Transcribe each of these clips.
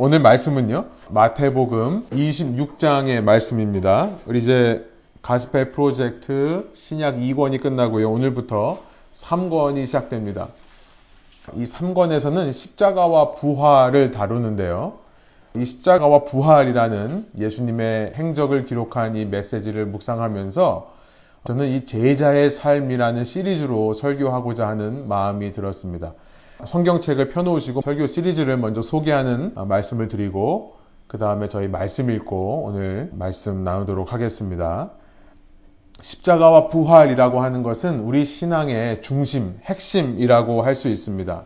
오늘 말씀은요. 마태복음 26장의 말씀입니다. 우리 이제 가스펠 프로젝트 신약 2권이 끝나고요. 오늘부터 3권이 시작됩니다. 이 3권에서는 십자가와 부활을 다루는데요. 이 십자가와 부활이라는 예수님의 행적을 기록한 이 메시지를 묵상하면서 저는 이 제자의 삶이라는 시리즈로 설교하고자 하는 마음이 들었습니다. 성경책을 펴놓으시고 설교 시리즈를 먼저 소개하는 말씀을 드리고 그 다음에 저희 말씀 읽고 오늘 말씀 나누도록 하겠습니다. 십자가와 부활이라고 하는 것은 우리 신앙의 중심, 핵심이라고 할 수 있습니다.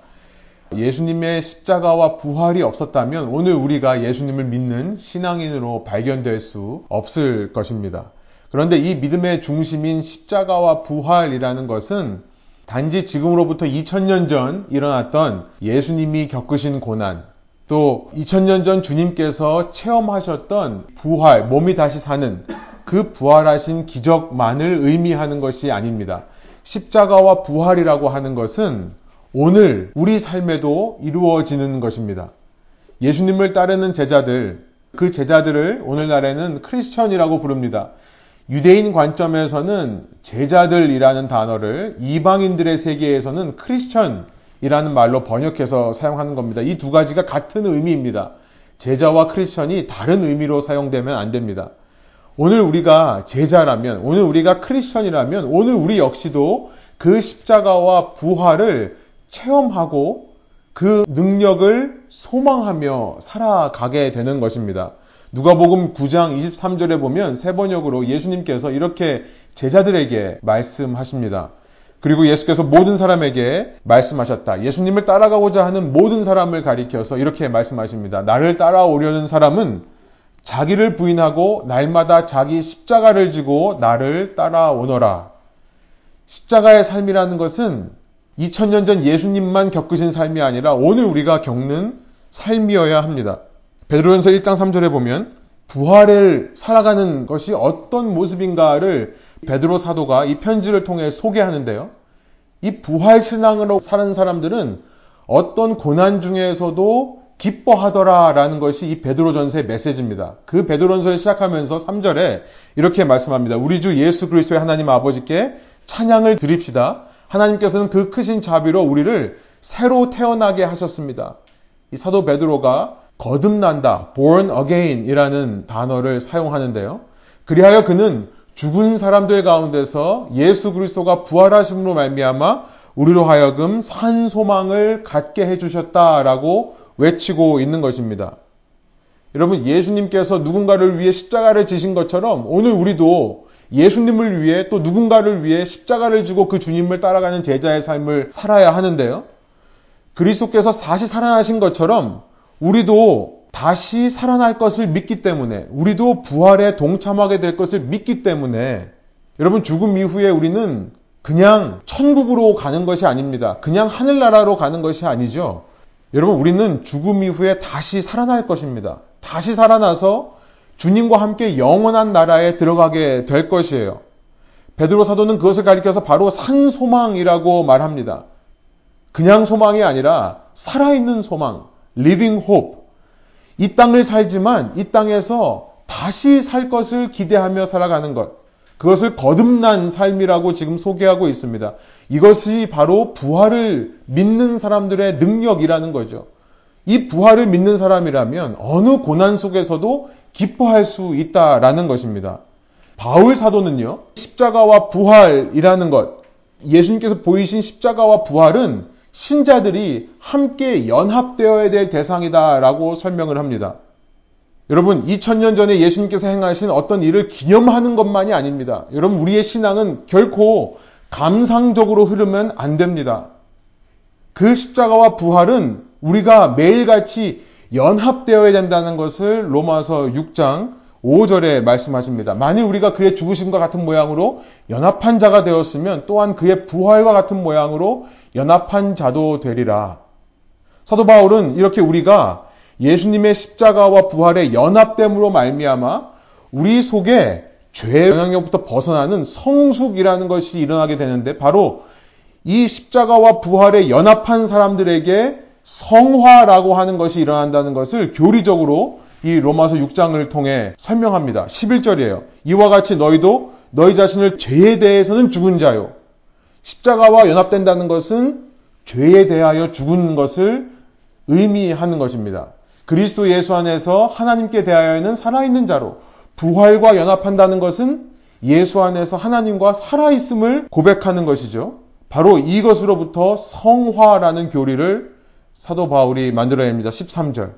예수님의 십자가와 부활이 없었다면 오늘 우리가 예수님을 믿는 신앙인으로 발견될 수 없을 것입니다. 그런데 이 믿음의 중심인 십자가와 부활이라는 것은 단지 지금으로부터 2000년 전 일어났던 예수님이 겪으신 고난, 또 2000년 전 주님께서 체험하셨던 부활, 몸이 다시 사는 그 부활하신 기적만을 의미하는 것이 아닙니다. 십자가와 부활이라고 하는 것은 오늘 우리 삶에도 이루어지는 것입니다. 예수님을 따르는 제자들, 그 제자들을 오늘날에는 크리스천이라고 부릅니다. 유대인 관점에서는 제자들이라는 단어를 이방인들의 세계에서는 크리스천이라는 말로 번역해서 사용하는 겁니다. 이 두 가지가 같은 의미입니다. 제자와 크리스천이 다른 의미로 사용되면 안 됩니다. 오늘 우리가 제자라면, 오늘 우리가 크리스천이라면, 오늘 우리 역시도 그 십자가와 부활을 체험하고 그 능력을 소망하며 살아가게 되는 것입니다. 누가복음 9장 23절에 보면 세 번역으로 예수님께서 이렇게 제자들에게 말씀하십니다. 그리고 예수께서 모든 사람에게 말씀하셨다. 예수님을 따라가고자 하는 모든 사람을 가리켜서 이렇게 말씀하십니다. 나를 따라오려는 사람은 자기를 부인하고 날마다 자기 십자가를 지고 나를 따라오너라. 십자가의 삶이라는 것은 2000년 전 예수님만 겪으신 삶이 아니라 오늘 우리가 겪는 삶이어야 합니다. 베드로전서 1장 3절에 보면 부활을 살아가는 것이 어떤 모습인가를 베드로 사도가 이 편지를 통해 소개하는데요. 이 부활 신앙으로 사는 사람들은 어떤 고난 중에서도 기뻐하더라라는 것이 이 베드로전서의 메시지입니다. 그 베드로전서를 시작하면서 3절에 이렇게 말씀합니다. 우리 주 예수 그리스도의 하나님 아버지께 찬양을 드립시다. 하나님께서는 그 크신 자비로 우리를 새로 태어나게 하셨습니다. 이 사도 베드로가 거듭난다, born again 이라는 단어를 사용하는데요. 그리하여 그는 죽은 사람들 가운데서 예수 그리스도가 부활하심으로 말미암아 우리로 하여금 산 소망을 갖게 해 주셨다라고 외치고 있는 것입니다. 여러분, 예수님께서 누군가를 위해 십자가를 지신 것처럼 오늘 우리도 예수님을 위해 또 누군가를 위해 십자가를 지고 그 주님을 따라가는 제자의 삶을 살아야 하는데요. 그리스도께서 다시 살아나신 것처럼 우리도 다시 살아날 것을 믿기 때문에 우리도 부활에 동참하게 될 것을 믿기 때문에 여러분 죽음 이후에 우리는 그냥 천국으로 가는 것이 아닙니다. 그냥 하늘나라로 가는 것이 아니죠. 여러분 우리는 죽음 이후에 다시 살아날 것입니다. 다시 살아나서 주님과 함께 영원한 나라에 들어가게 될 것이에요. 베드로 사도는 그것을 가리켜서 바로 산 소망이라고 말합니다. 그냥 소망이 아니라 살아있는 소망, living hope. 이 땅을 살지만 이 땅에서 다시 살 것을 기대하며 살아가는 것. 그것을 거듭난 삶이라고 지금 소개하고 있습니다. 이것이 바로 부활을 믿는 사람들의 능력이라는 거죠. 이 부활을 믿는 사람이라면 어느 고난 속에서도 기뻐할 수 있다라는 것입니다. 바울 사도는요, 십자가와 부활이라는 것, 예수님께서 보이신 십자가와 부활은 신자들이 함께 연합되어야 될 대상이다라고 설명을 합니다. 여러분, 2000년 전에 예수님께서 행하신 어떤 일을 기념하는 것만이 아닙니다. 여러분, 우리의 신앙은 결코 감상적으로 흐르면 안 됩니다. 그 십자가와 부활은 우리가 매일같이 연합되어야 된다는 것을 로마서 6장 5절에 말씀하십니다. 만일 우리가 그의 죽으심과 같은 모양으로 연합한 자가 되었으면 또한 그의 부활과 같은 모양으로 연합한 자도 되리라. 사도 바울은 이렇게 우리가 예수님의 십자가와 부활의 연합됨으로 말미암아 우리 속에 죄의 영향력부터 벗어나는 성숙이라는 것이 일어나게 되는데 바로 이 십자가와 부활에 연합한 사람들에게 성화라고 하는 것이 일어난다는 것을 교리적으로 이 로마서 6장을 통해 설명합니다. 11절이에요. 이와 같이 너희도 너희 자신을 죄에 대해서는 죽은 자요. 십자가와 연합된다는 것은 죄에 대하여 죽은 것을 의미하는 것입니다. 그리스도 예수 안에서 하나님께 대하여는 살아있는 자로 부활과 연합한다는 것은 예수 안에서 하나님과 살아있음을 고백하는 것이죠. 바로 이것으로부터 성화라는 교리를 사도 바울이 만들어냅니다. 13절.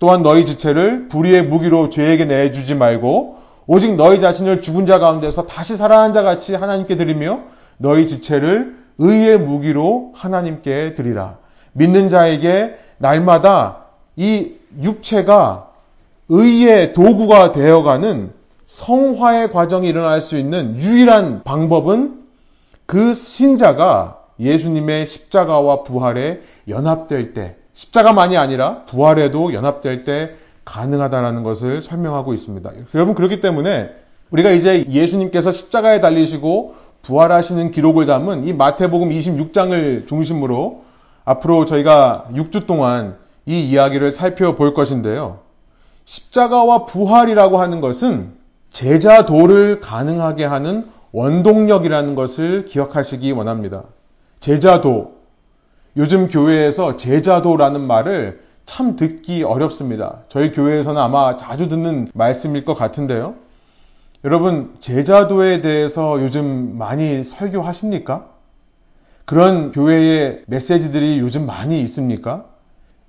또한 너희 지체를 불의의 무기로 죄에게 내주지 말고 오직 너희 자신을 죽은 자 가운데서 다시 살아난 자 같이 하나님께 드리며 너희 지체를 의의 무기로 하나님께 드리라. 믿는 자에게 날마다 이 육체가 의의 도구가 되어가는 성화의 과정이 일어날 수 있는 유일한 방법은 그 신자가 예수님의 십자가와 부활에 연합될 때, 십자가만이 아니라 부활에도 연합될 때 가능하다라는 것을 설명하고 있습니다. 여러분 그렇기 때문에 우리가 이제 예수님께서 십자가에 달리시고 부활하시는 기록을 담은 이 마태복음 26장을 중심으로 앞으로 저희가 6주 동안 이 이야기를 살펴볼 것인데요. 십자가와 부활이라고 하는 것은 제자도를 가능하게 하는 원동력이라는 것을 기억하시기 원합니다. 제자도. 요즘 교회에서 제자도라는 말을 참 듣기 어렵습니다. 저희 교회에서는 아마 자주 듣는 말씀일 것 같은데요. 여러분, 제자도에 대해서 요즘 많이 설교하십니까? 그런 교회의 메시지들이 요즘 많이 있습니까?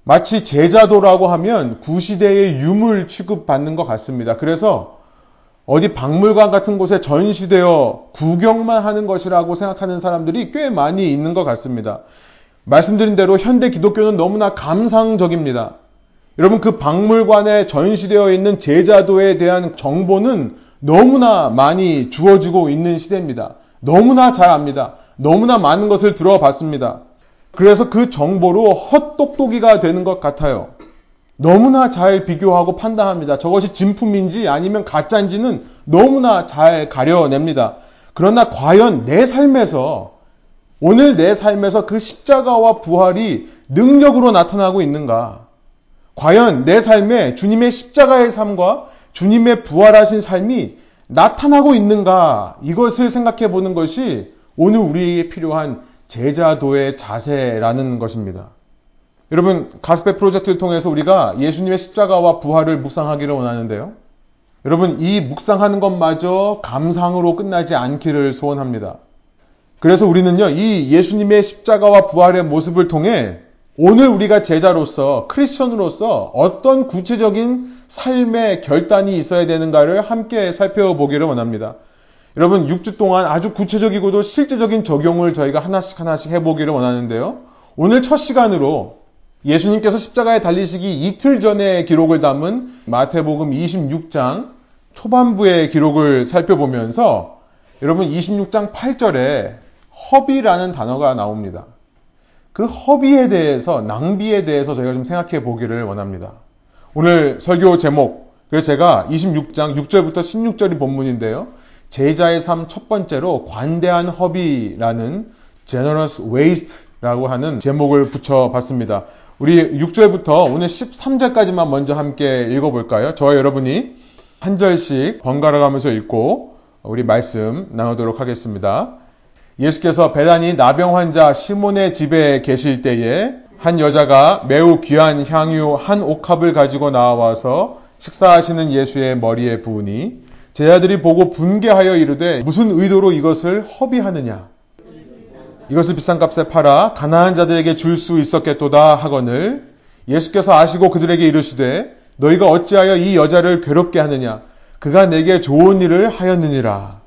마치 제자도라고 하면 구시대의 유물 취급받는 것 같습니다. 그래서 어디 박물관 같은 곳에 전시되어 구경만 하는 것이라고 생각하는 사람들이 꽤 많이 있는 것 같습니다. 말씀드린 대로 현대 기독교는 너무나 감상적입니다. 여러분 그 박물관에 전시되어 있는 제자도에 대한 정보는 너무나 많이 주어지고 있는 시대입니다. 너무나 잘 압니다. 너무나 많은 것을 들어봤습니다. 그래서 그 정보로 헛똑똑이가 되는 것 같아요. 너무나 잘 비교하고 판단합니다. 저것이 진품인지 아니면 가짜인지는 너무나 잘 가려냅니다. 그러나 과연 내 삶에서 오늘 내 삶에서 그 십자가와 부활이 능력으로 나타나고 있는가? 과연 내 삶에 주님의 십자가의 삶과 주님의 부활하신 삶이 나타나고 있는가? 이것을 생각해 보는 것이 오늘 우리에게 필요한 제자도의 자세라는 것입니다. 여러분, 가스페 프로젝트를 통해서 우리가 예수님의 십자가와 부활을 묵상하기를 원하는데요. 여러분, 이 묵상하는 것마저 감상으로 끝나지 않기를 소원합니다. 그래서 우리는요, 이 예수님의 십자가와 부활의 모습을 통해 오늘 우리가 제자로서, 크리스천으로서 어떤 구체적인 삶의 결단이 있어야 되는가를 함께 살펴보기를 원합니다. 여러분, 6주 동안 아주 구체적이고도 실제적인 적용을 저희가 하나씩 하나씩 해보기를 원하는데요. 오늘 첫 시간으로 예수님께서 십자가에 달리시기 이틀 전에 기록을 담은 마태복음 26장 초반부의 기록을 살펴보면서 여러분 26장 8절에 허비라는 단어가 나옵니다. 그 허비에 대해서, 낭비에 대해서 저희가 좀 생각해 보기를 원합니다. 오늘 설교 제목, 그래서 제가 26장 6절부터 16절이 본문인데요. 제자의 삶 첫 번째로 관대한 허비라는 generous waste라고 하는 제목을 붙여봤습니다. 우리 6절부터 오늘 13절까지만 먼저 함께 읽어볼까요? 저와 여러분이 한 절씩 번갈아 가면서 읽고 우리 말씀 나누도록 하겠습니다. 예수께서 배단이 나병 환자 시몬의 집에 계실 때에 한 여자가 매우 귀한 향유 한 옥합을 가지고 나와서 식사하시는 예수의 머리에 부으니 제자들이 보고 분개하여 이르되 무슨 의도로 이것을 허비하느냐? 이것을 비싼 값에 팔아 가난한 자들에게 줄 수 있었겠도다 하거늘 예수께서 아시고 그들에게 이르시되 너희가 어찌하여 이 여자를 괴롭게 하느냐? 그가 내게 좋은 일을 하였느니라.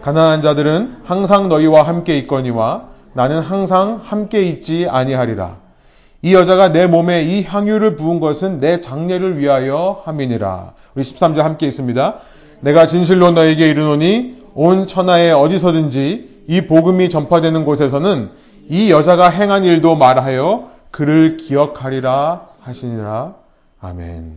가난한 자들은 항상 너희와 함께 있거니와 나는 항상 함께 있지 아니하리라 이 여자가 내 몸에 이 향유를 부은 것은 내 장례를 위하여 함이니라 우리 13절 함께 있습니다 내가 진실로 너에게 이르노니 온 천하에 어디서든지 이 복음이 전파되는 곳에서는 이 여자가 행한 일도 말하여 그를 기억하리라 하시니라. 아멘.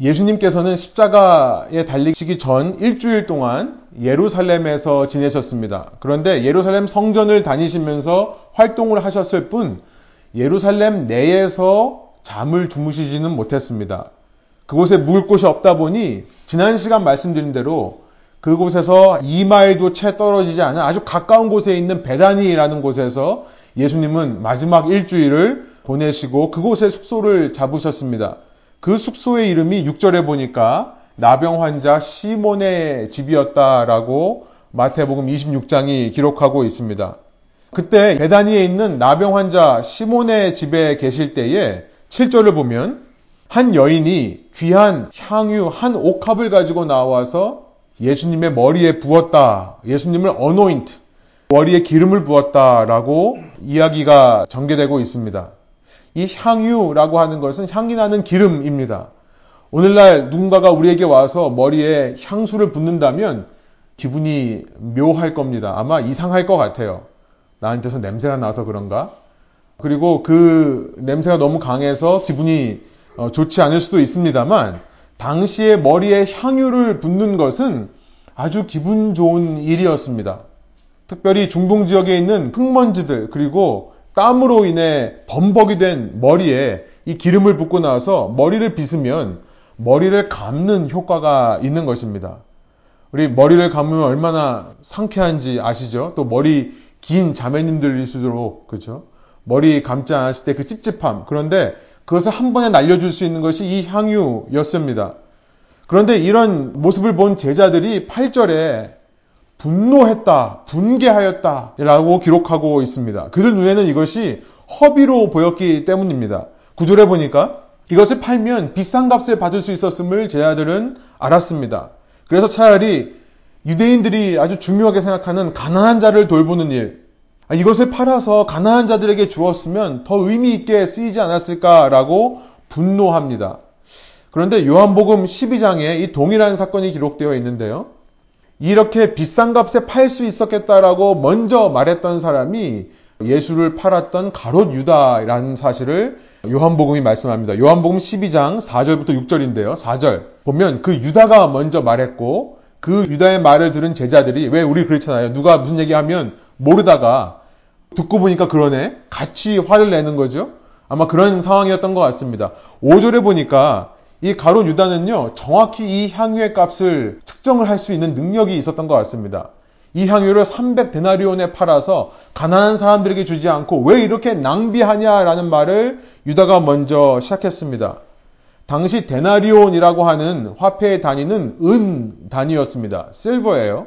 예수님께서는 십자가에 달리시기 전 일주일 동안 예루살렘에서 지내셨습니다. 그런데 예루살렘 성전을 다니시면서 활동을 하셨을 뿐 예루살렘 내에서 잠을 주무시지는 못했습니다. 그곳에 묵을 곳이 없다 보니 지난 시간 말씀드린 대로 그곳에서 2마일도 채 떨어지지 않은 아주 가까운 곳에 있는 베다니라는 곳에서 예수님은 마지막 일주일을 보내시고 그곳에 숙소를 잡으셨습니다. 그 숙소의 이름이 6절에 보니까 나병 환자 시몬의 집이었다라고 마태복음 26장이 기록하고 있습니다. 그때 베다니에 있는 나병 환자 시몬의 집에 계실 때에 7절을 보면 한 여인이 귀한 향유 한 옥합을 가지고 나와서 예수님의 머리에 부었다. 예수님을 어노인트, 머리에 기름을 부었다라고 이야기가 전개되고 있습니다. 이 향유라고 하는 것은 향기 나는 기름입니다. 오늘날 누군가가 우리에게 와서 머리에 향수를 붓는다면 기분이 묘할 겁니다. 아마 이상할 것 같아요. 나한테서 냄새가 나서 그런가? 그리고 그 냄새가 너무 강해서 기분이 어, 좋지 않을 수도 있습니다만 당시에 머리에 향유를 붓는 것은 아주 기분 좋은 일이었습니다. 특별히 중동 지역에 있는 흙먼지들 그리고 땀으로 인해 범벅이 된 머리에 이 기름을 붓고 나서 머리를 빗으면 머리를 감는 효과가 있는 것입니다. 우리 머리를 감으면 얼마나 상쾌한지 아시죠? 또 머리 긴 자매님들일수록 그렇죠? 머리 감지 않았을 때 그 찝찝함. 그런데 그것을 한 번에 날려줄 수 있는 것이 이 향유였습니다. 그런데 이런 모습을 본 제자들이 8절에 분노했다, 분개하였다 라고 기록하고 있습니다. 그들 눈에는 이것이 허비로 보였기 때문입니다. 구절에 보니까 이것을 팔면 비싼 값을 받을 수 있었음을 제자들은 알았습니다. 그래서 차라리 유대인들이 아주 중요하게 생각하는 가난한 자를 돌보는 일, 아, 이것을 팔아서 가난한 자들에게 주었으면 더 의미 있게 쓰이지 않았을까라고 분노합니다. 그런데 요한복음 12장에 이 동일한 사건이 기록되어 있는데요. 이렇게 비싼 값에 팔 수 있었겠다라고 먼저 말했던 사람이 예수를 팔았던 가롯 유다라는 사실을 요한복음이 말씀합니다. 요한복음 12장 4절부터 6절인데요. 4절 보면 그 유다가 먼저 말했고 그 유다의 말을 들은 제자들이 왜 우리 그렇잖아요. 누가 무슨 얘기하면 모르다가 듣고 보니까 그러네. 같이 화를 내는 거죠. 아마 그런 상황이었던 것 같습니다. 5절에 보니까 이 가롯 유다는요, 정확히 이 향유의 값을 측정을 할 수 있는 능력이 있었던 것 같습니다. 이 향유를 300데나리온에 팔아서 가난한 사람들에게 주지 않고 왜 이렇게 낭비하냐라는 말을 유다가 먼저 시작했습니다. 당시 데나리온이라고 하는 화폐의 단위는 은 단위였습니다. 실버예요.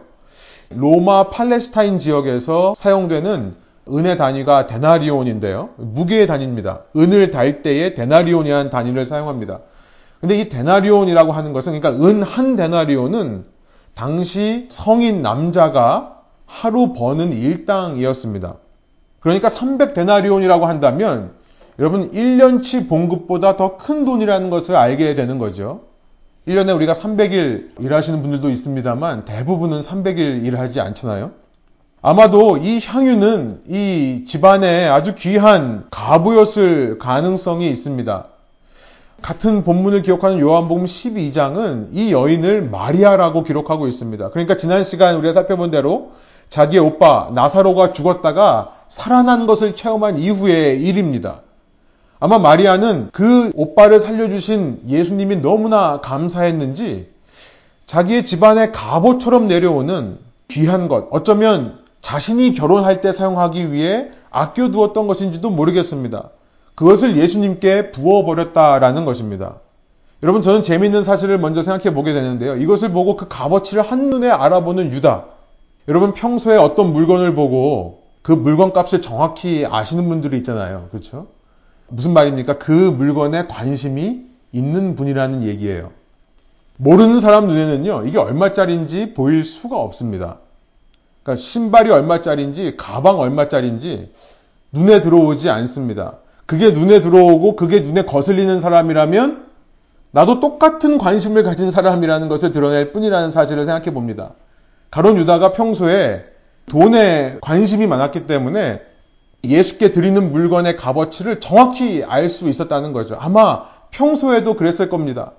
로마 팔레스타인 지역에서 사용되는 은의 단위가 데나리온인데요. 무게의 단위입니다. 은을 달 때에 데나리온이라는 단위를 사용합니다. 근데 이 데나리온이라고 하는 것은 그러니까 은 한 데나리온은 당시 성인 남자가 하루 버는 일당이었습니다. 그러니까 300데나리온이라고 한다면 여러분 1년치 봉급보다 더 큰 돈이라는 것을 알게 되는 거죠. 1년에 우리가 300일 일하시는 분들도 있습니다만 대부분은 300일 일하지 않잖아요. 아마도 이 향유는 이 집안에 아주 귀한 가부였을 가능성이 있습니다. 같은 본문을 기록하는 요한복음 12장은 이 여인을 마리아라고 기록하고 있습니다. 그러니까 지난 시간 우리가 살펴본 대로 자기의 오빠 나사로가 죽었다가 살아난 것을 체험한 이후의 일입니다. 아마 마리아는 그 오빠를 살려주신 예수님이 너무나 감사했는지 자기의 집안의 갑옷처럼 내려오는 귀한 것, 어쩌면 자신이 결혼할 때 사용하기 위해 아껴두었던 것인지도 모르겠습니다. 그것을 예수님께 부어버렸다라는 것입니다. 여러분, 저는 재미있는 사실을 먼저 생각해 보게 되는데요. 이것을 보고 그 값어치를 한눈에 알아보는 유다. 여러분, 평소에 어떤 물건을 보고 그 물건 값을 정확히 아시는 분들이 있잖아요. 그렇죠? 무슨 말입니까? 그 물건에 관심이 있는 분이라는 얘기예요. 모르는 사람 눈에는요, 이게 얼마짜리인지 보일 수가 없습니다. 그러니까 신발이 얼마짜리인지, 가방 얼마짜리인지 눈에 들어오지 않습니다. 그게 눈에 들어오고 그게 눈에 거슬리는 사람이라면 나도 똑같은 관심을 가진 사람이라는 것을 드러낼 뿐이라는 사실을 생각해 봅니다. 가론 유다가 평소에 돈에 관심이 많았기 때문에 예수께 드리는 물건의 값어치를 정확히 알 수 있었다는 거죠. 아마 평소에도 그랬을 겁니다.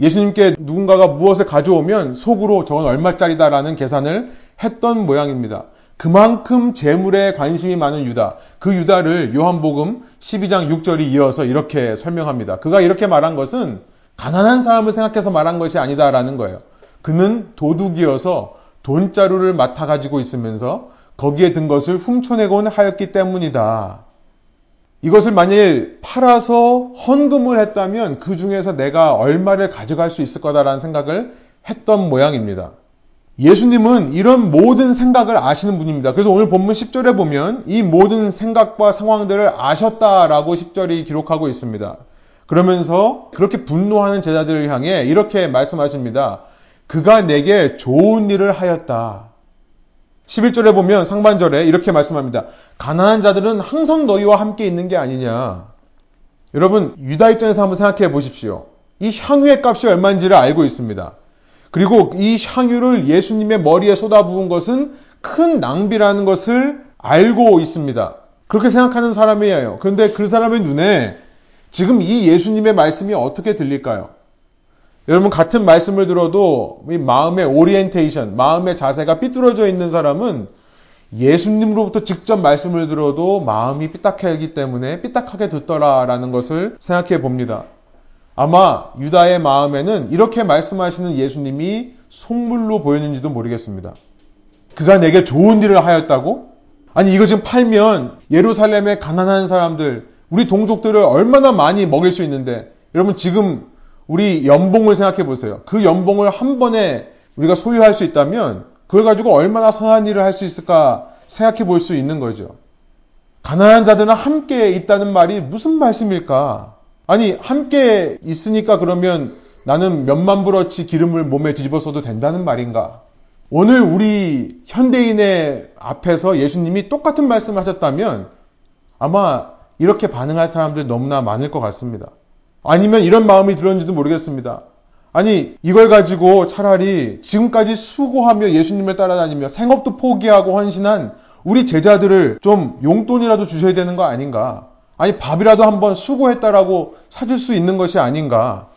예수님께 누군가가 무엇을 가져오면 속으로 저건 얼마짜리다라는 계산을 했던 모양입니다. 그만큼 재물에 관심이 많은 유다. 그 유다를 요한복음 12장 6절이 이어서 이렇게 설명합니다. 그가 이렇게 말한 것은 가난한 사람을 생각해서 말한 것이 아니다라는 거예요. 그는 도둑이어서 돈자루를 맡아 가지고 있으면서 거기에 든 것을 훔쳐내곤 하였기 때문이다. 이것을 만일 팔아서 헌금을 했다면 그 중에서 내가 얼마를 가져갈 수 있을 거다라는 생각을 했던 모양입니다. 예수님은 이런 모든 생각을 아시는 분입니다. 그래서 오늘 본문 10절에 보면 이 모든 생각과 상황들을 아셨다라고 10절이 기록하고 있습니다. 그러면서 그렇게 분노하는 제자들을 향해 이렇게 말씀하십니다. 그가 내게 좋은 일을 하였다. 11절에 보면 상반절에 이렇게 말씀합니다. 가난한 자들은 항상 너희와 함께 있는 게 아니냐. 여러분, 유다 입장에서 한번 생각해 보십시오. 이 향유의 값이 얼마인지를 알고 있습니다. 그리고 이 향유를 예수님의 머리에 쏟아부은 것은 큰 낭비라는 것을 알고 있습니다. 그렇게 생각하는 사람이에요. 그런데 그 사람의 눈에 지금 이 예수님의 말씀이 어떻게 들릴까요? 여러분 같은 말씀을 들어도 마음의 오리엔테이션, 마음의 자세가 삐뚤어져 있는 사람은 예수님으로부터 직접 말씀을 들어도 마음이 삐딱하기 때문에 삐딱하게 듣더라라는 것을 생각해 봅니다. 아마 유다의 마음에는 이렇게 말씀하시는 예수님이 속물로 보였는지도 모르겠습니다. 그가 내게 좋은 일을 하였다고? 아니 이거 지금 팔면 예루살렘의 가난한 사람들, 우리 동족들을 얼마나 많이 먹일 수 있는데 여러분 지금 우리 연봉을 생각해 보세요. 그 연봉을 한 번에 우리가 소유할 수 있다면 그걸 가지고 얼마나 선한 일을 할 수 있을까 생각해 볼 수 있는 거죠. 가난한 자들은 함께 있다는 말이 무슨 말씀일까? 아니, 함께 있으니까 그러면 나는 몇만 불어치 기름을 몸에 뒤집어 써도 된다는 말인가? 오늘 우리 현대인의 앞에서 예수님이 똑같은 말씀을 하셨다면 아마 이렇게 반응할 사람들 너무나 많을 것 같습니다. 아니면 이런 마음이 들었는지도 모르겠습니다. 아니, 이걸 가지고 차라리 지금까지 수고하며 예수님을 따라다니며 생업도 포기하고 헌신한 우리 제자들을 좀 용돈이라도 주셔야 되는 거 아닌가? 아니, 밥이라도 한번 수고했다라고 사줄 수 있는 것이 아닌가?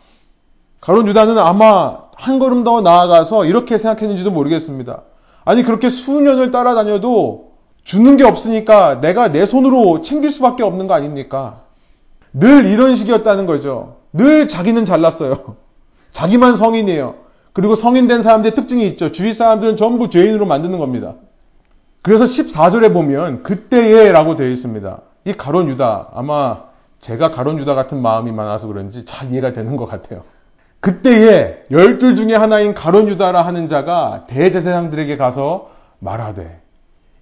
가론 유다는 아마 한 걸음 더 나아가서 이렇게 생각했는지도 모르겠습니다. 아니, 그렇게 수년을 따라다녀도 주는 게 없으니까 내가 내 손으로 챙길 수밖에 없는 거 아닙니까? 늘 이런 식이었다는 거죠. 늘 자기는 잘났어요. 자기만 성인이에요. 그리고 성인 된 사람들의 특징이 있죠. 주위 사람들은 전부 죄인으로 만드는 겁니다. 그래서 14절에 보면 그때에 라고 되어 있습니다. 이 가론 유다 아마 제가 가론 유다 같은 마음이 많아서 그런지 잘 이해가 되는 것 같아요. 그때에 열둘 중에 하나인 가론 유다라 하는 자가 대제사장들에게 가서 말하되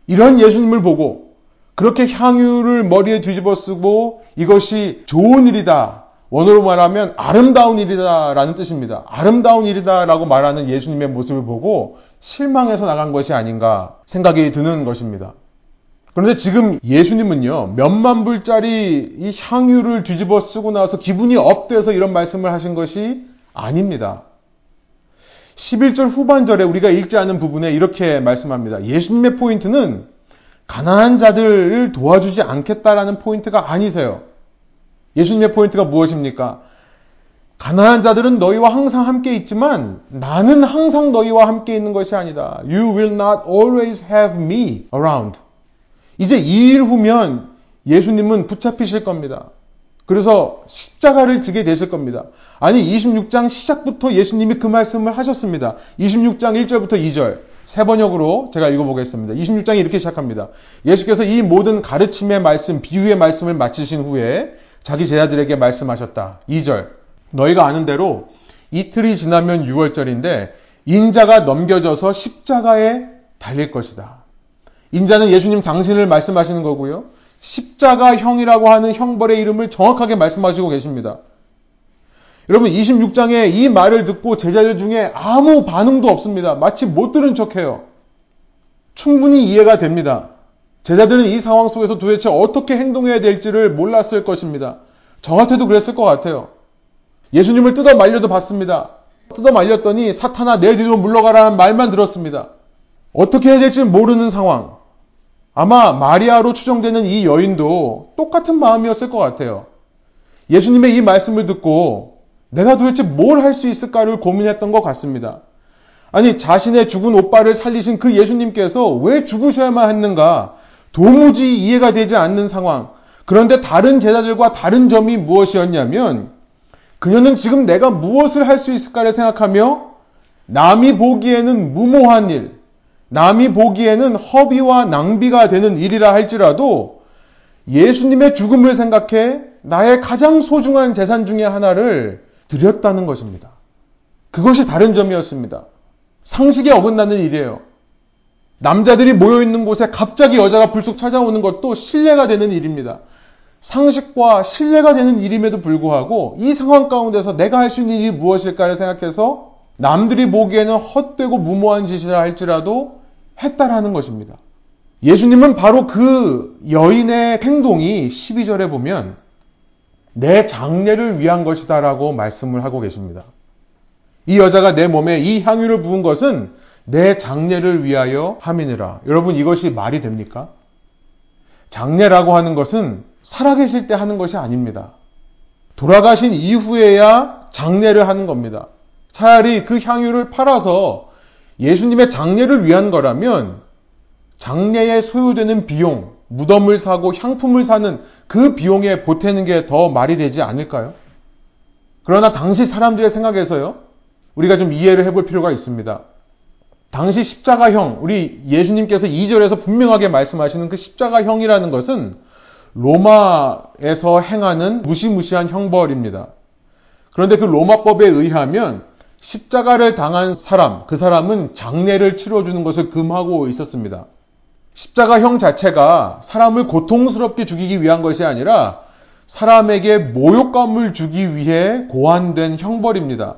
이런 예수님을 보고 그렇게 향유를 머리에 뒤집어 쓰고 이것이 좋은 일이다. 원어로 말하면 아름다운 일이다 라는 뜻입니다. 아름다운 일이다 라고 말하는 예수님의 모습을 보고 실망해서 나간 것이 아닌가 생각이 드는 것입니다. 그런데 지금 예수님은요, 몇만 불짜리 이 향유를 뒤집어 쓰고 나서 기분이 up돼서 이런 말씀을 하신 것이 아닙니다. 11절 후반절에 우리가 읽지 않은 부분에 이렇게 말씀합니다. 예수님의 포인트는 가난한 자들을 도와주지 않겠다라는 포인트가 아니세요. 예수님의 포인트가 무엇입니까? 가난한 자들은 너희와 항상 함께 있지만 나는 항상 너희와 함께 있는 것이 아니다. You will not always have me around. 이제 2일 후면 예수님은 붙잡히실 겁니다. 그래서 십자가를 지게 되실 겁니다. 아니 26장 시작부터 예수님이 그 말씀을 하셨습니다. 26장 1절부터 2절. 세 번역으로 제가 읽어보겠습니다. 26장이 이렇게 시작합니다. 예수께서 이 모든 가르침의 말씀, 비유의 말씀을 마치신 후에 자기 제자들에게 말씀하셨다. 2절. 너희가 아는 대로 이틀이 지나면 6월절인데 인자가 넘겨져서 십자가에 달릴 것이다. 인자는 예수님 당신을 말씀하시는 거고요. 십자가형이라고 하는 형벌의 이름을 정확하게 말씀하시고 계십니다. 여러분 26장에 이 말을 듣고 제자들 중에 아무 반응도 없습니다. 마치 못 들은 척해요. 충분히 이해가 됩니다. 제자들은 이 상황 속에서 도대체 어떻게 행동해야 될지를 몰랐을 것입니다. 저 같아도 그랬을 것 같아요. 예수님을 뜯어 말려도 봤습니다. 뜯어 말렸더니 사탄아 내 뒤로 물러가라는 말만 들었습니다. 어떻게 해야 될지 모르는 상황. 아마 마리아로 추정되는 이 여인도 똑같은 마음이었을 것 같아요. 예수님의 이 말씀을 듣고 내가 도대체 뭘 할 수 있을까를 고민했던 것 같습니다. 아니, 자신의 죽은 오빠를 살리신 그 예수님께서 왜 죽으셔야만 했는가? 도무지 이해가 되지 않는 상황. 그런데 다른 제자들과 다른 점이 무엇이었냐면, 그녀는 지금 내가 무엇을 할 수 있을까를 생각하며, 남이 보기에는 무모한 일, 남이 보기에는 허비와 낭비가 되는 일이라 할지라도, 예수님의 죽음을 생각해 나의 가장 소중한 재산 중의 하나를 드렸다는 것입니다. 그것이 다른 점이었습니다. 상식에 어긋나는 일이에요. 남자들이 모여있는 곳에 갑자기 여자가 불쑥 찾아오는 것도 신뢰가 되는 일입니다. 상식과 신뢰가 되는 일임에도 불구하고 이 상황 가운데서 내가 할 수 있는 일이 무엇일까를 생각해서 남들이 보기에는 헛되고 무모한 짓이라 할지라도 했다라는 것입니다. 예수님은 바로 그 여인의 행동이 12절에 보면 내 장례를 위한 것이다 라고 말씀을 하고 계십니다. 이 여자가 내 몸에 이 향유를 부은 것은 내 장례를 위하여 함이니라. 여러분 이것이 말이 됩니까? 장례라고 하는 것은 살아계실 때 하는 것이 아닙니다. 돌아가신 이후에야 장례를 하는 겁니다. 차라리 그 향유를 팔아서 예수님의 장례를 위한 거라면 장례에 소요되는 비용, 무덤을 사고 향품을 사는 그 비용에 보태는 게 더 말이 되지 않을까요? 그러나 당시 사람들의 생각에서요, 우리가 좀 이해를 해볼 필요가 있습니다. 당시 십자가형, 우리 예수님께서 2절에서 분명하게 말씀하시는 그 십자가형이라는 것은 로마에서 행하는 무시무시한 형벌입니다. 그런데 그 로마법에 의하면 십자가를 당한 사람, 그 사람은 장례를 치러주는 것을 금하고 있었습니다. 십자가형 자체가 사람을 고통스럽게 죽이기 위한 것이 아니라 사람에게 모욕감을 주기 위해 고안된 형벌입니다.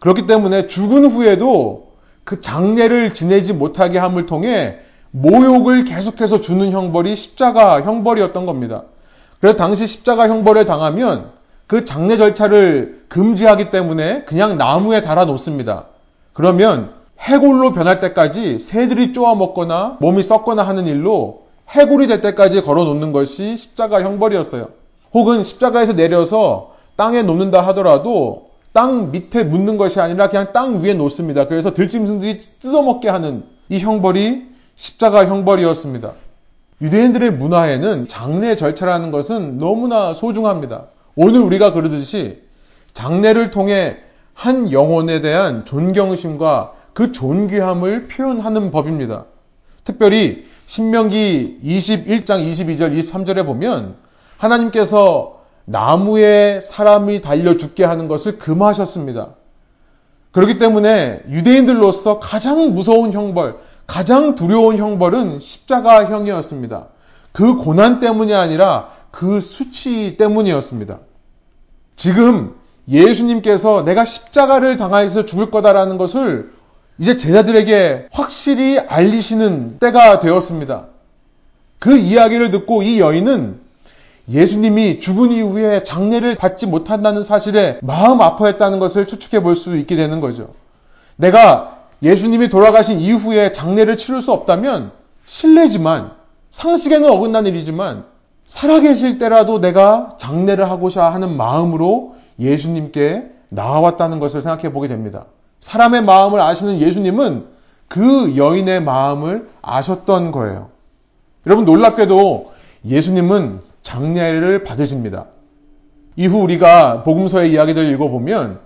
그렇기 때문에 죽은 후에도 그 장례를 지내지 못하게 함을 통해 모욕을 계속해서 주는 형벌이 십자가 형벌이었던 겁니다. 그래서 당시 십자가 형벌을 당하면 그 장례 절차를 금지하기 때문에 그냥 나무에 달아 놓습니다. 그러면 해골로 변할 때까지 새들이 쪼아 먹거나 몸이 썩거나 하는 일로 해골이 될 때까지 걸어 놓는 것이 십자가 형벌이었어요. 혹은 십자가에서 내려서 땅에 놓는다 하더라도 땅 밑에 묻는 것이 아니라 그냥 땅 위에 놓습니다. 그래서 들짐승들이 뜯어먹게 하는 이 형벌이 십자가 형벌이었습니다. 유대인들의 문화에는 장례 절차라는 것은 너무나 소중합니다. 오늘 우리가 그러듯이 장례를 통해 한 영혼에 대한 존경심과 그 존귀함을 표현하는 법입니다. 특별히 신명기 21장 22절 23절에 보면 하나님께서 나무에 사람이 달려 죽게 하는 것을 금하셨습니다. 그렇기 때문에 유대인들로서 가장 무서운 형벌, 가장 두려운 형벌은 십자가형이었습니다. 그 고난 때문이 아니라 그 수치 때문이었습니다. 지금 예수님께서 내가 십자가를 당하여서 죽을 거다라는 것을 이제 제자들에게 확실히 알리시는 때가 되었습니다. 그 이야기를 듣고 이 여인은 예수님이 죽은 이후에 장례를 받지 못한다는 사실에 마음 아파했다는 것을 추측해 볼 수 있게 되는 거죠. 내가 예수님이 돌아가신 이후에 장례를 치를 수 없다면 실례지만 상식에는 어긋난 일이지만 살아계실 때라도 내가 장례를 하고자 하는 마음으로 예수님께 나와왔다는 것을 생각해 보게 됩니다. 사람의 마음을 아시는 예수님은 그 여인의 마음을 아셨던 거예요. 여러분 놀랍게도 예수님은 장례를 받으십니다. 이후 우리가 복음서의 이야기들을 읽어보면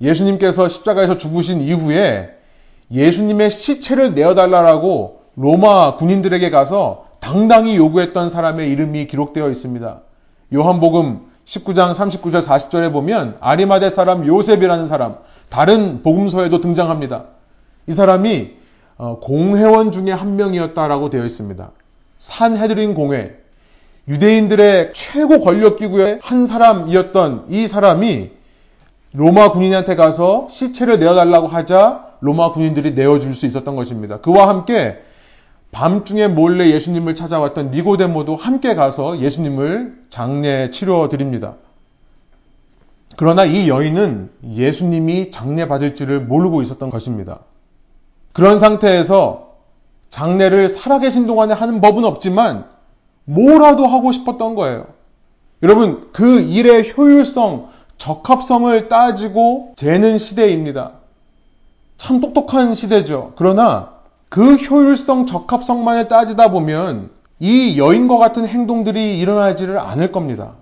예수님께서 십자가에서 죽으신 이후에 예수님의 시체를 내어달라고 로마 군인들에게 가서 당당히 요구했던 사람의 이름이 기록되어 있습니다. 요한복음 19장 39절 40절에 보면 아리마대 사람 요셉이라는 사람, 다른 복음서에도 등장합니다. 이 사람이 어, 공회원 중에 한 명이었다라고 되어 있습니다. 산헤드린 공회, 유대인들의 최고 권력 기구의 한 사람이었던 이 사람이 로마 군인한테 가서 시체를 내어달라고 하자 로마 군인들이 내어줄 수 있었던 것입니다. 그와 함께 밤중에 몰래 예수님을 찾아왔던 니고데모도 함께 가서 예수님을 장례 치료 드립니다. 그러나 이 여인은 예수님이 장례 받을지를 모르고 있었던 것입니다. 그런 상태에서 장례를 살아계신 동안에 하는 법은 없지만 뭐라도 하고 싶었던 거예요. 여러분, 그 일의 효율성, 적합성을 따지고 재는 시대입니다. 참 똑똑한 시대죠. 그러나 그 효율성, 적합성만을 따지다 보면 이 여인과 같은 행동들이 일어나지를 않을 겁니다.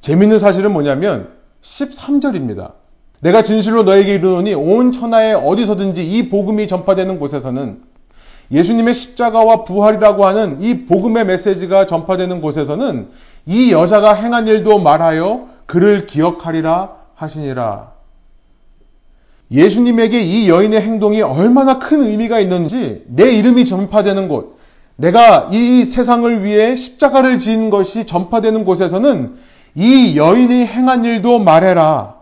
재밌는 사실은 뭐냐면 13절입니다. 내가 진실로 너에게 이르노니 온 천하에 어디서든지 이 복음이 전파되는 곳에서는 예수님의 십자가와 부활이라고 하는 이 복음의 메시지가 전파되는 곳에서는 이 여자가 행한 일도 말하여 그를 기억하리라 하시니라. 예수님에게 이 여인의 행동이 얼마나 큰 의미가 있는지 내 이름이 전파되는 곳, 내가 이 세상을 위해 십자가를 지은 것이 전파되는 곳에서는 이 여인이 행한 일도 말해라.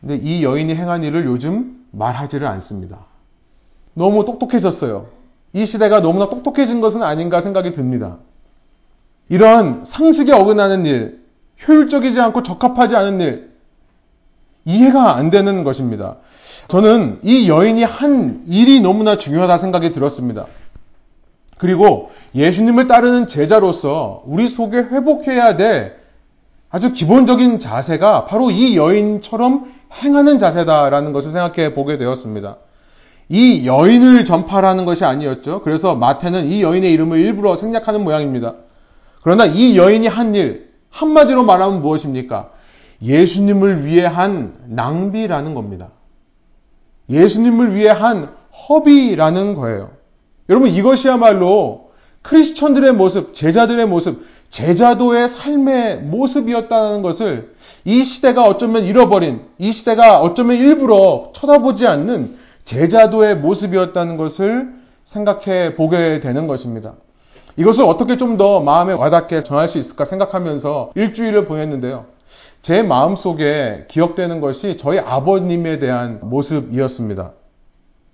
근데 이 여인이 행한 일을 요즘 말하지를 않습니다. 너무 똑똑해졌어요. 이 시대가 너무나 똑똑해진 것은 아닌가 생각이 듭니다. 이런 상식에 어긋나는 일, 효율적이지 않고 적합하지 않은 일, 이해가 안 되는 것입니다. 저는 이 여인이 한 일이 너무나 중요하다 생각이 들었습니다. 그리고 예수님을 따르는 제자로서 우리 속에 회복해야 될 아주 기본적인 자세가 바로 이 여인처럼 행하는 자세다라는 것을 생각해 보게 되었습니다. 이 여인을 전파라는 것이 아니었죠. 그래서 마태는 이 여인의 이름을 일부러 생략하는 모양입니다. 그러나 이 여인이 한 일, 한마디로 말하면 무엇입니까? 예수님을 위해 한 낭비라는 겁니다. 예수님을 위해 한 허비라는 거예요. 여러분 이것이야말로 크리스천들의 모습, 제자들의 모습, 제자도의 삶의 모습이었다는 것을 이 시대가 어쩌면 잃어버린, 이 시대가 어쩌면 일부러 쳐다보지 않는 제자도의 모습이었다는 것을 생각해 보게 되는 것입니다. 이것을 어떻게 좀 더 마음에 와닿게 전할 수 있을까 생각하면서 일주일을 보냈는데요. 제 마음속에 기억되는 것이 저희 아버님에 대한 모습이었습니다.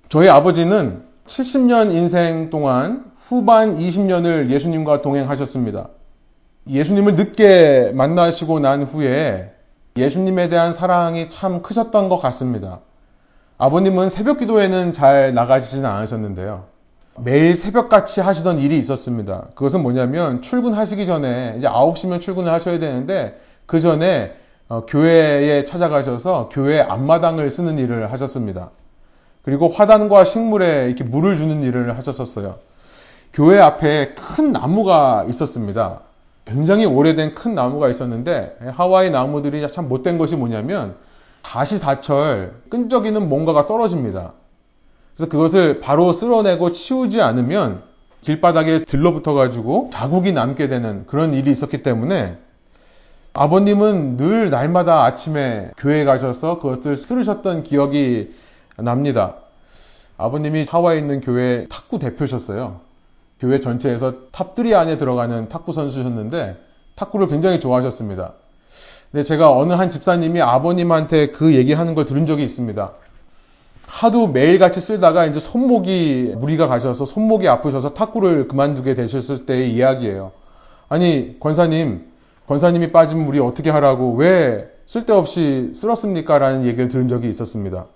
저희 아버지는 70년 인생 동안 후반 20년을 예수님과 동행하셨습니다. 예수님을 늦게 만나시고 난 후에 예수님에 대한 사랑이 참 크셨던 것 같습니다. 아버님은 새벽 기도에는 잘 나가시지는 않으셨는데요. 매일 새벽같이 하시던 일이 있었습니다. 그것은 뭐냐면 출근하시기 전에 이제 9시면 출근을 하셔야 되는데 그 전에 어, 교회에 찾아가셔서 교회 앞마당을 쓰는 일을 하셨습니다. 그리고 화단과 식물에 이렇게 물을 주는 일을 하셨었어요. 교회 앞에 큰 나무가 있었습니다. 굉장히 오래된 큰 나무가 있었는데 하와이 나무들이 참 못된 것이 뭐냐면 다시 사철 끈적이는 뭔가가 떨어집니다. 그래서 그것을 바로 쓸어내고 치우지 않으면 길바닥에 들러붙어 가지고 자국이 남게 되는 그런 일이 있었기 때문에 아버님은 늘 날마다 아침에 교회에 가셔서 그것을 쓸으셨던 기억이 납니다. 아버님이 하와이에 있는 교회 탁구 대표셨어요. 교회 전체에서 top3 안에 들어가는 탁구 선수셨는데 탁구를 굉장히 좋아하셨습니다. 근데 제가 어느 한 집사님이 아버님한테 그 얘기하는 걸 들은 적이 있습니다. 하도 매일같이 쓸다가 이제 손목이 무리가 가셔서 손목이 아프셔서 탁구를 그만두게 되셨을 때의 이야기예요. 아니 권사님 권사님이 빠지면 우리 어떻게 하라고 왜 쓸데없이 쓸었습니까? 라는 얘기를 들은 적이 있었습니다.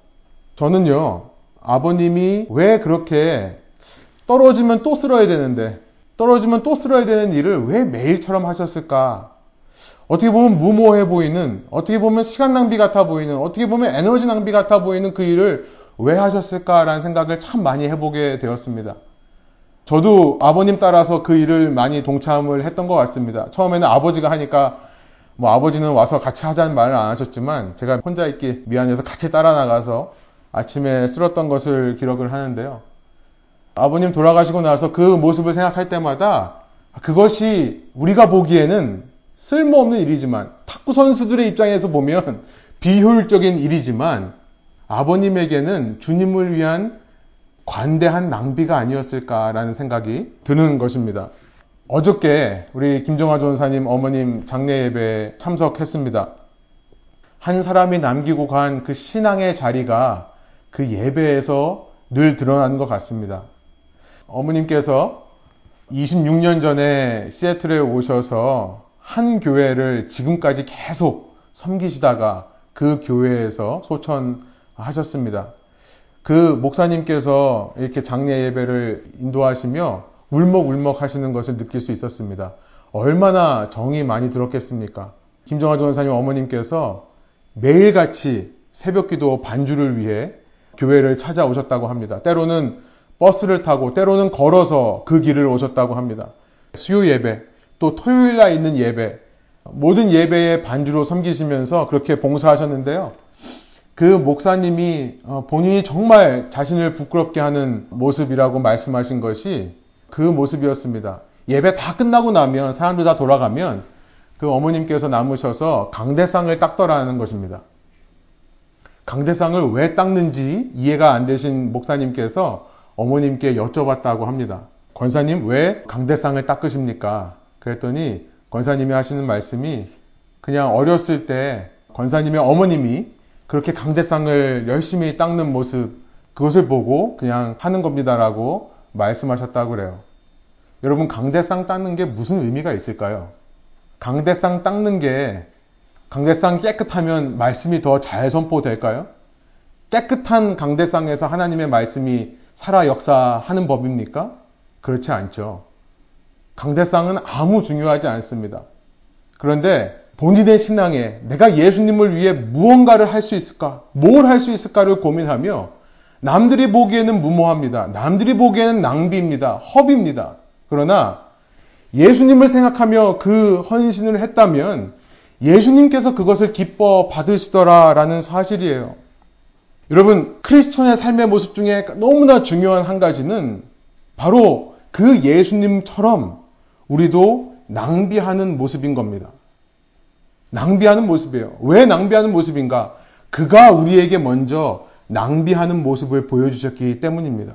저는요, 아버님이 왜 그렇게 떨어지면 또 쓸어야 되는데, 떨어지면 또 쓸어야 되는 일을 왜 매일처럼 하셨을까? 어떻게 보면 무모해 보이는, 어떻게 보면 시간 낭비 같아 보이는, 어떻게 보면 에너지 낭비 같아 보이는 그 일을 왜 하셨을까라는 생각을 참 많이 해보게 되었습니다. 저도 아버님 따라서 그 일을 많이 동참을 했던 것 같습니다. 처음에는 아버지가 하니까 뭐 아버지는 와서 같이 하자는 말을 안 하셨지만 제가 혼자 있기 미안해서 같이 따라 나가서 아침에 쓸었던 것을 기록을 하는데요. 아버님 돌아가시고 나서 그 모습을 생각할 때마다 그것이 우리가 보기에는 쓸모없는 일이지만 탁구 선수들의 입장에서 보면 비효율적인 일이지만 아버님에게는 주님을 위한 관대한 낭비가 아니었을까라는 생각이 드는 것입니다. 어저께 우리 김정화 전사님 어머님 장례 예배에 참석했습니다. 한 사람이 남기고 간 그 신앙의 자리가 그 예배에서 늘 드러나는 것 같습니다. 어머님께서 26년 전에 시애틀에 오셔서 한 교회를 지금까지 계속 섬기시다가 그 교회에서 소천하셨습니다. 그 목사님께서 이렇게 장례 예배를 인도하시며 울먹울먹 하시는 것을 느낄 수 있었습니다. 얼마나 정이 많이 들었겠습니까? 김정하 전사님 어머님께서 매일같이 새벽 기도 반주를 위해 교회를 찾아오셨다고 합니다. 때로는 버스를 타고 때로는 걸어서 그 길을 오셨다고 합니다. 수요 예배, 또 토요일 날 있는 예배, 모든 예배에 반주로 섬기시면서 그렇게 봉사하셨는데요. 그 목사님이 어, 본인이 정말 자신을 부끄럽게 하는 모습이라고 말씀하신 것이 그 모습이었습니다. 예배 다 끝나고 나면 사람들 다 돌아가면 그 어머님께서 남으셔서 강대상을 닦더라는 것입니다. 강대상을 왜 닦는지 이해가 안 되신 목사님께서 어머님께 여쭤봤다고 합니다. 권사님 왜 강대상을 닦으십니까? 그랬더니 권사님이 하시는 말씀이 그냥 어렸을 때 권사님의 어머님이 그렇게 강대상을 열심히 닦는 모습 그것을 보고 그냥 하는 겁니다라고 말씀하셨다고 그래요. 여러분 강대상 닦는 게 무슨 의미가 있을까요? 강대상 닦는 게 강대상 깨끗하면 말씀이 더 잘 선포될까요? 깨끗한 강대상에서 하나님의 말씀이 살아 역사하는 법입니까? 그렇지 않죠. 강대상은 아무 중요하지 않습니다. 그런데 본인의 신앙에 내가 예수님을 위해 무언가를 할 수 있을까? 뭘 할 수 있을까를 고민하며 남들이 보기에는 무모합니다. 남들이 보기에는 낭비입니다. 허비입니다. 그러나 예수님을 생각하며 그 헌신을 했다면 예수님께서 그것을 기뻐 받으시더라라는 사실이에요. 여러분, 크리스천의 삶의 모습 중에 너무나 중요한 한 가지는 바로 그 예수님처럼 우리도 낭비하는 모습인 겁니다. 낭비하는 모습이에요. 왜 낭비하는 모습인가? 그가 우리에게 먼저 낭비하는 모습을 보여주셨기 때문입니다.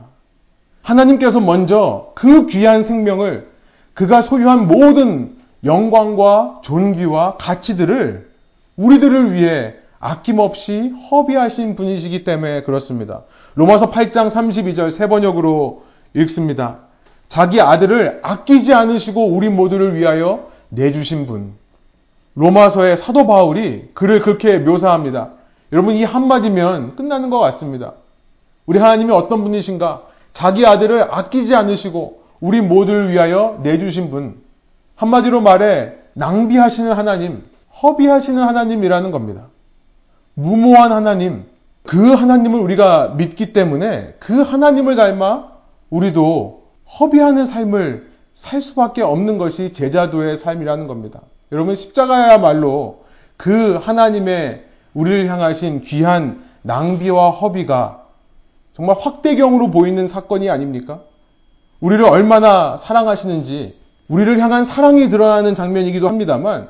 하나님께서 먼저 그 귀한 생명을 그가 소유한 모든 영광과 존귀와 가치들을 우리들을 위해 아낌없이 허비하신 분이시기 때문에 그렇습니다. 로마서 8장 32절 세 번역으로 읽습니다. 자기 아들을 아끼지 않으시고 우리 모두를 위하여 내주신 분. 로마서의 사도 바울이 그를 그렇게 묘사합니다. 여러분 이 한마디면 끝나는 것 같습니다. 우리 하나님이 어떤 분이신가? 자기 아들을 아끼지 않으시고 우리 모두를 위하여 내주신 분. 한마디로 말해 낭비하시는 하나님, 허비하시는 하나님이라는 겁니다. 무모한 하나님, 그 하나님을 우리가 믿기 때문에 그 하나님을 닮아 우리도 허비하는 삶을 살 수밖에 없는 것이 제자도의 삶이라는 겁니다. 여러분 십자가야말로 그 하나님의 우리를 향하신 귀한 낭비와 허비가 정말 확대경으로 보이는 사건이 아닙니까? 우리를 얼마나 사랑하시는지 우리를 향한 사랑이 드러나는 장면이기도 합니다만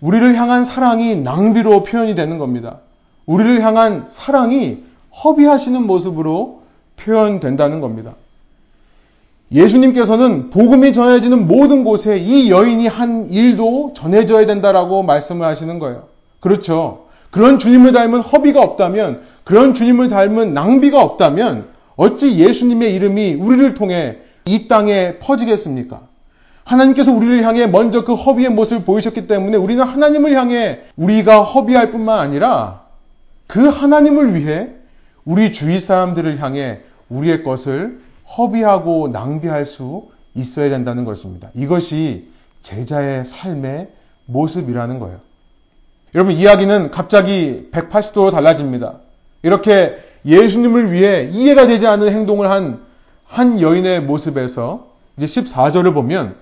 우리를 향한 사랑이 낭비로 표현이 되는 겁니다. 우리를 향한 사랑이 허비하시는 모습으로 표현된다는 겁니다. 예수님께서는 복음이 전해지는 모든 곳에 이 여인이 한 일도 전해져야 된다라고 말씀을 하시는 거예요. 그렇죠. 그런 주님을 닮은 허비가 없다면, 그런 주님을 닮은 낭비가 없다면, 어찌 예수님의 이름이 우리를 통해 이 땅에 퍼지겠습니까? 하나님께서 우리를 향해 먼저 그 허비의 모습을 보이셨기 때문에 우리는 하나님을 향해 우리가 허비할 뿐만 아니라 그 하나님을 위해 우리 주위 사람들을 향해 우리의 것을 허비하고 낭비할 수 있어야 된다는 것입니다. 이것이 제자의 삶의 모습이라는 거예요. 여러분, 이야기는 갑자기 180도로 달라집니다. 이렇게 예수님을 위해 이해가 되지 않는 행동을 한, 한 여인의 모습에서 이제 14절을 보면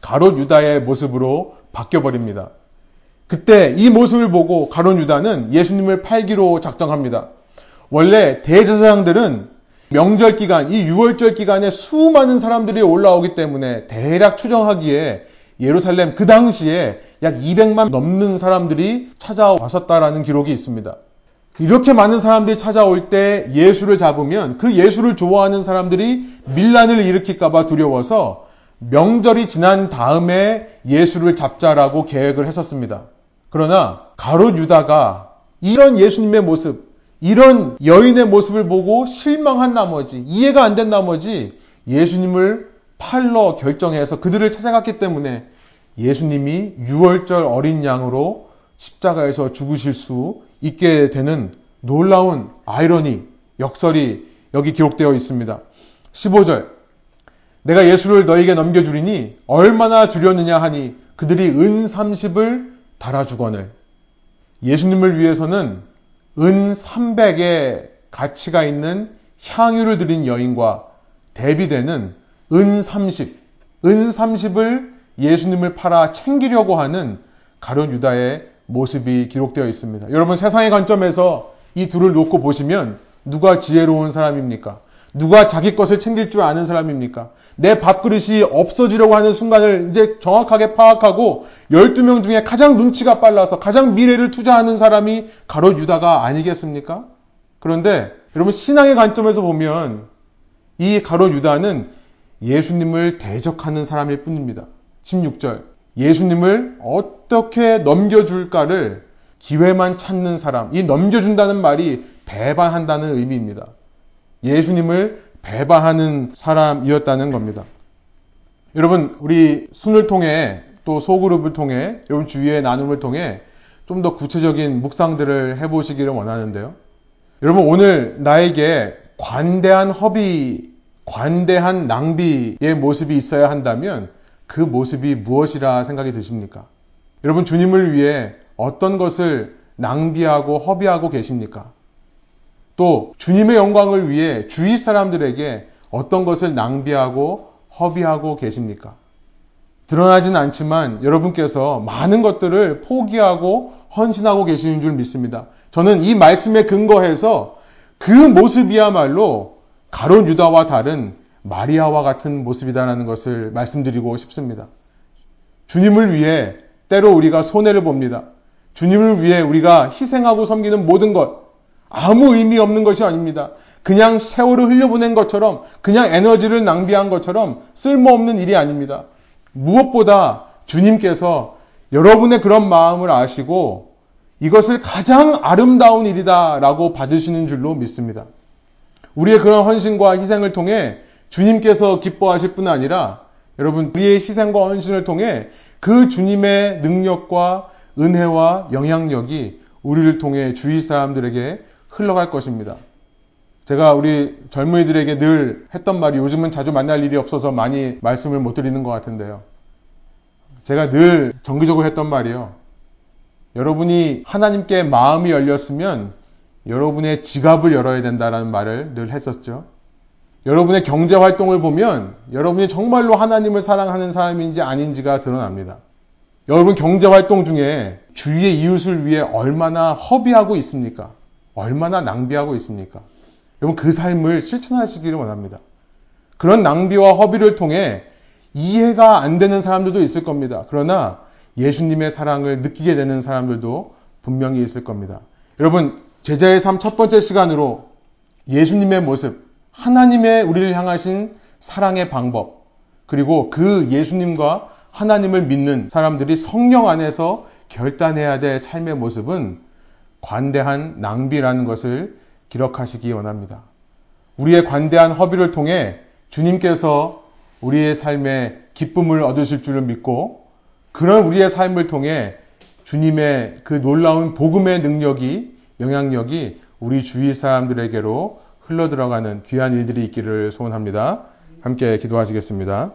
가롯 유다의 모습으로 바뀌어버립니다. 그때 이 모습을 보고 가롯 유다는 예수님을 팔기로 작정합니다. 원래 대제사장들은 명절 기간, 이 6월절 기간에 수많은 사람들이 올라오기 때문에 대략 추정하기에 예루살렘 그 당시에 약 200만 넘는 사람들이 찾아왔었다라는 기록이 있습니다. 이렇게 많은 사람들이 찾아올 때 예수를 잡으면 그 예수를 좋아하는 사람들이 밀란을 일으킬까봐 두려워서 명절이 지난 다음에 예수를 잡자라고 계획을 했었습니다. 그러나 가롯 유다가 이런 예수님의 모습, 이런 여인의 모습을 보고 실망한 나머지, 이해가 안 된 나머지 예수님을 팔러 결정해서 그들을 찾아갔기 때문에 예수님이 6월절 어린 양으로 십자가에서 죽으실 수 있게 되는 놀라운 아이러니, 역설이 여기 기록되어 있습니다. 15절. 내가 예수를 너에게 넘겨주리니 얼마나 주려느냐 하니 그들이 은 30을 달아주거늘. 예수님을 위해서는 은 300의 가치가 있는 향유를 드린 여인과 대비되는 은 30, 은 30을 예수님을 팔아 챙기려고 하는 가룟 유다의 모습이 기록되어 있습니다. 여러분 세상의 관점에서 이 둘을 놓고 보시면 누가 지혜로운 사람입니까? 누가 자기 것을 챙길 줄 아는 사람입니까? 내 밥그릇이 없어지려고 하는 순간을 이제 정확하게 파악하고 12명 중에 가장 눈치가 빨라서 가장 미래를 투자하는 사람이 가롯 유다가 아니겠습니까? 그런데 여러분 신앙의 관점에서 보면 이 가롯 유다는 예수님을 대적하는 사람일 뿐입니다. 16절. 예수님을 어떻게 넘겨줄까를 기회만 찾는 사람. 이 넘겨준다는 말이 배반한다는 의미입니다. 예수님을 배반하는 사람이었다는 겁니다. 여러분, 우리 순을 통해 또 소그룹을 통해 여러분 주위의 나눔을 통해 좀 더 구체적인 묵상들을 해보시기를 원하는데요. 여러분, 오늘 나에게 관대한 허비, 관대한 낭비의 모습이 있어야 한다면 그 모습이 무엇이라 생각이 드십니까? 여러분, 주님을 위해 어떤 것을 낭비하고 허비하고 계십니까? 또 주님의 영광을 위해 주위 사람들에게 어떤 것을 낭비하고 허비하고 계십니까? 드러나진 않지만 여러분께서 많은 것들을 포기하고 헌신하고 계시는 줄 믿습니다. 저는 이 말씀에 근거해서 그 모습이야말로 가론 유다와 다른 마리아와 같은 모습이다라는 것을 말씀드리고 싶습니다. 주님을 위해 때로 우리가 손해를 봅니다. 주님을 위해 우리가 희생하고 섬기는 모든 것, 아무 의미 없는 것이 아닙니다. 그냥 세월을 흘려보낸 것처럼, 그냥 에너지를 낭비한 것처럼 쓸모없는 일이 아닙니다. 무엇보다 주님께서 여러분의 그런 마음을 아시고 이것을 가장 아름다운 일이다라고 받으시는 줄로 믿습니다. 우리의 그런 헌신과 희생을 통해 주님께서 기뻐하실 뿐 아니라 여러분 우리의 희생과 헌신을 통해 그 주님의 능력과 은혜와 영향력이 우리를 통해 주위 사람들에게 흘러갈 것입니다. 제가 우리 젊은이들에게 늘 했던 말이 요즘은 자주 만날 일이 없어서 많이 말씀을 못 드리는 것 같은데요. 제가 늘 정기적으로 했던 말이요. 여러분이 하나님께 마음이 열렸으면 여러분의 지갑을 열어야 된다는 말을 늘 했었죠. 여러분의 경제 활동을 보면 여러분이 정말로 하나님을 사랑하는 사람인지 아닌지가 드러납니다. 여러분 경제 활동 중에 주위의 이웃을 위해 얼마나 허비하고 있습니까? 얼마나 낭비하고 있습니까? 여러분 그 삶을 실천하시기를 원합니다. 그런 낭비와 허비를 통해 이해가 안 되는 사람들도 있을 겁니다. 그러나 예수님의 사랑을 느끼게 되는 사람들도 분명히 있을 겁니다. 여러분 제자의 삶 첫 번째 시간으로 예수님의 모습, 하나님의 우리를 향하신 사랑의 방법, 그리고 그 예수님과 하나님을 믿는 사람들이 성령 안에서 결단해야 될 삶의 모습은 관대한 낭비라는 것을 기록하시기 원합니다. 우리의 관대한 허비를 통해 주님께서 우리의 삶에 기쁨을 얻으실 줄을 믿고 그런 우리의 삶을 통해 주님의 그 놀라운 복음의 능력이 영향력이 우리 주위 사람들에게로 흘러 들어가는 귀한 일들이 있기를 소원합니다. 함께 기도하시겠습니다.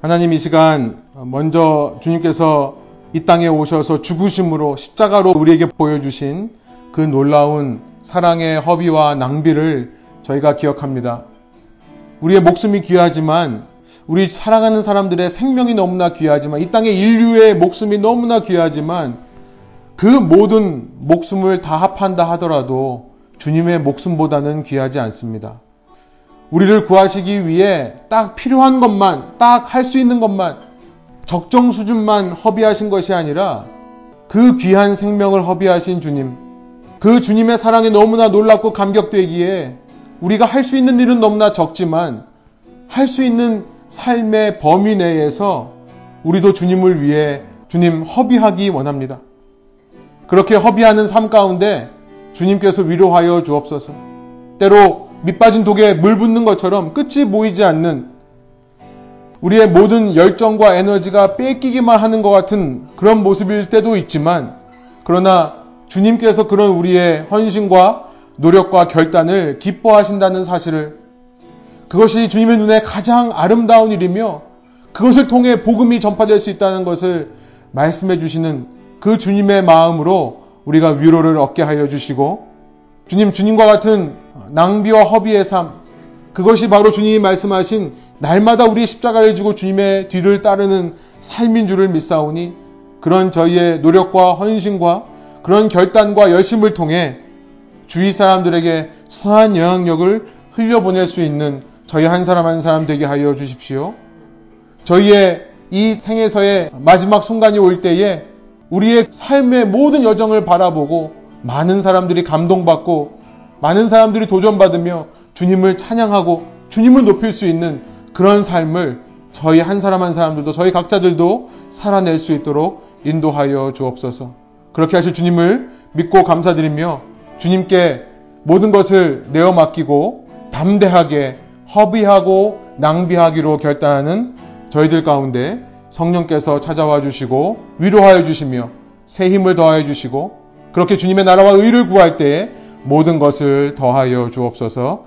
하나님 이 시간 먼저 주님께서 이 땅에 오셔서 죽으심으로 십자가로 우리에게 보여주신 그 놀라운 사랑의 허비와 낭비를 저희가 기억합니다. 우리의 목숨이 귀하지만 우리 사랑하는 사람들의 생명이 너무나 귀하지만 이 땅의 인류의 목숨이 너무나 귀하지만 그 모든 목숨을 다 합한다 하더라도 주님의 목숨보다는 귀하지 않습니다. 우리를 구하시기 위해 딱 필요한 것만, 딱 할 수 있는 것만, 적정 수준만 허비하신 것이 아니라 그 귀한 생명을 허비하신 주님, 그 주님의 사랑에 너무나 놀랍고 감격되기에 우리가 할 수 있는 일은 너무나 적지만 할 수 있는 삶의 범위 내에서 우리도 주님을 위해 주님 허비하기 원합니다. 그렇게 허비하는 삶 가운데 주님께서 위로하여 주옵소서. 때로 밑빠진 독에 물 붓는 것처럼 끝이 보이지 않는 우리의 모든 열정과 에너지가 뺏기기만 하는 것 같은 그런 모습일 때도 있지만 그러나 주님께서 그런 우리의 헌신과 노력과 결단을 기뻐하신다는 사실을 그것이 주님의 눈에 가장 아름다운 일이며 그것을 통해 복음이 전파될 수 있다는 것을 말씀해 주시는 그 주님의 마음으로 우리가 위로를 얻게 하여 주시고 주님, 주님과 같은 낭비와 허비의 삶, 그것이 바로 주님이 말씀하신 날마다 우리 십자가를 지고 주님의 뒤를 따르는 삶인 줄을 믿사오니 그런 저희의 노력과 헌신과 그런 결단과 열심을 통해 주위 사람들에게 선한 영향력을 흘려보낼 수 있는 저희 한 사람 한 사람 되게 하여 주십시오. 저희의 이 생에서의 마지막 순간이 올 때에 우리의 삶의 모든 여정을 바라보고 많은 사람들이 감동받고 많은 사람들이 도전받으며 주님을 찬양하고 주님을 높일 수 있는 그런 삶을 저희 한 사람 한 사람들도 저희 각자들도 살아낼 수 있도록 인도하여 주옵소서. 그렇게 하실 주님을 믿고 감사드리며 주님께 모든 것을 내어 맡기고 담대하게 허비하고 낭비하기로 결단하는 저희들 가운데 성령께서 찾아와 주시고 위로하여 주시며 새 힘을 더하여 주시고 그렇게 주님의 나라와 의를 구할 때에 모든 것을 더하여 주옵소서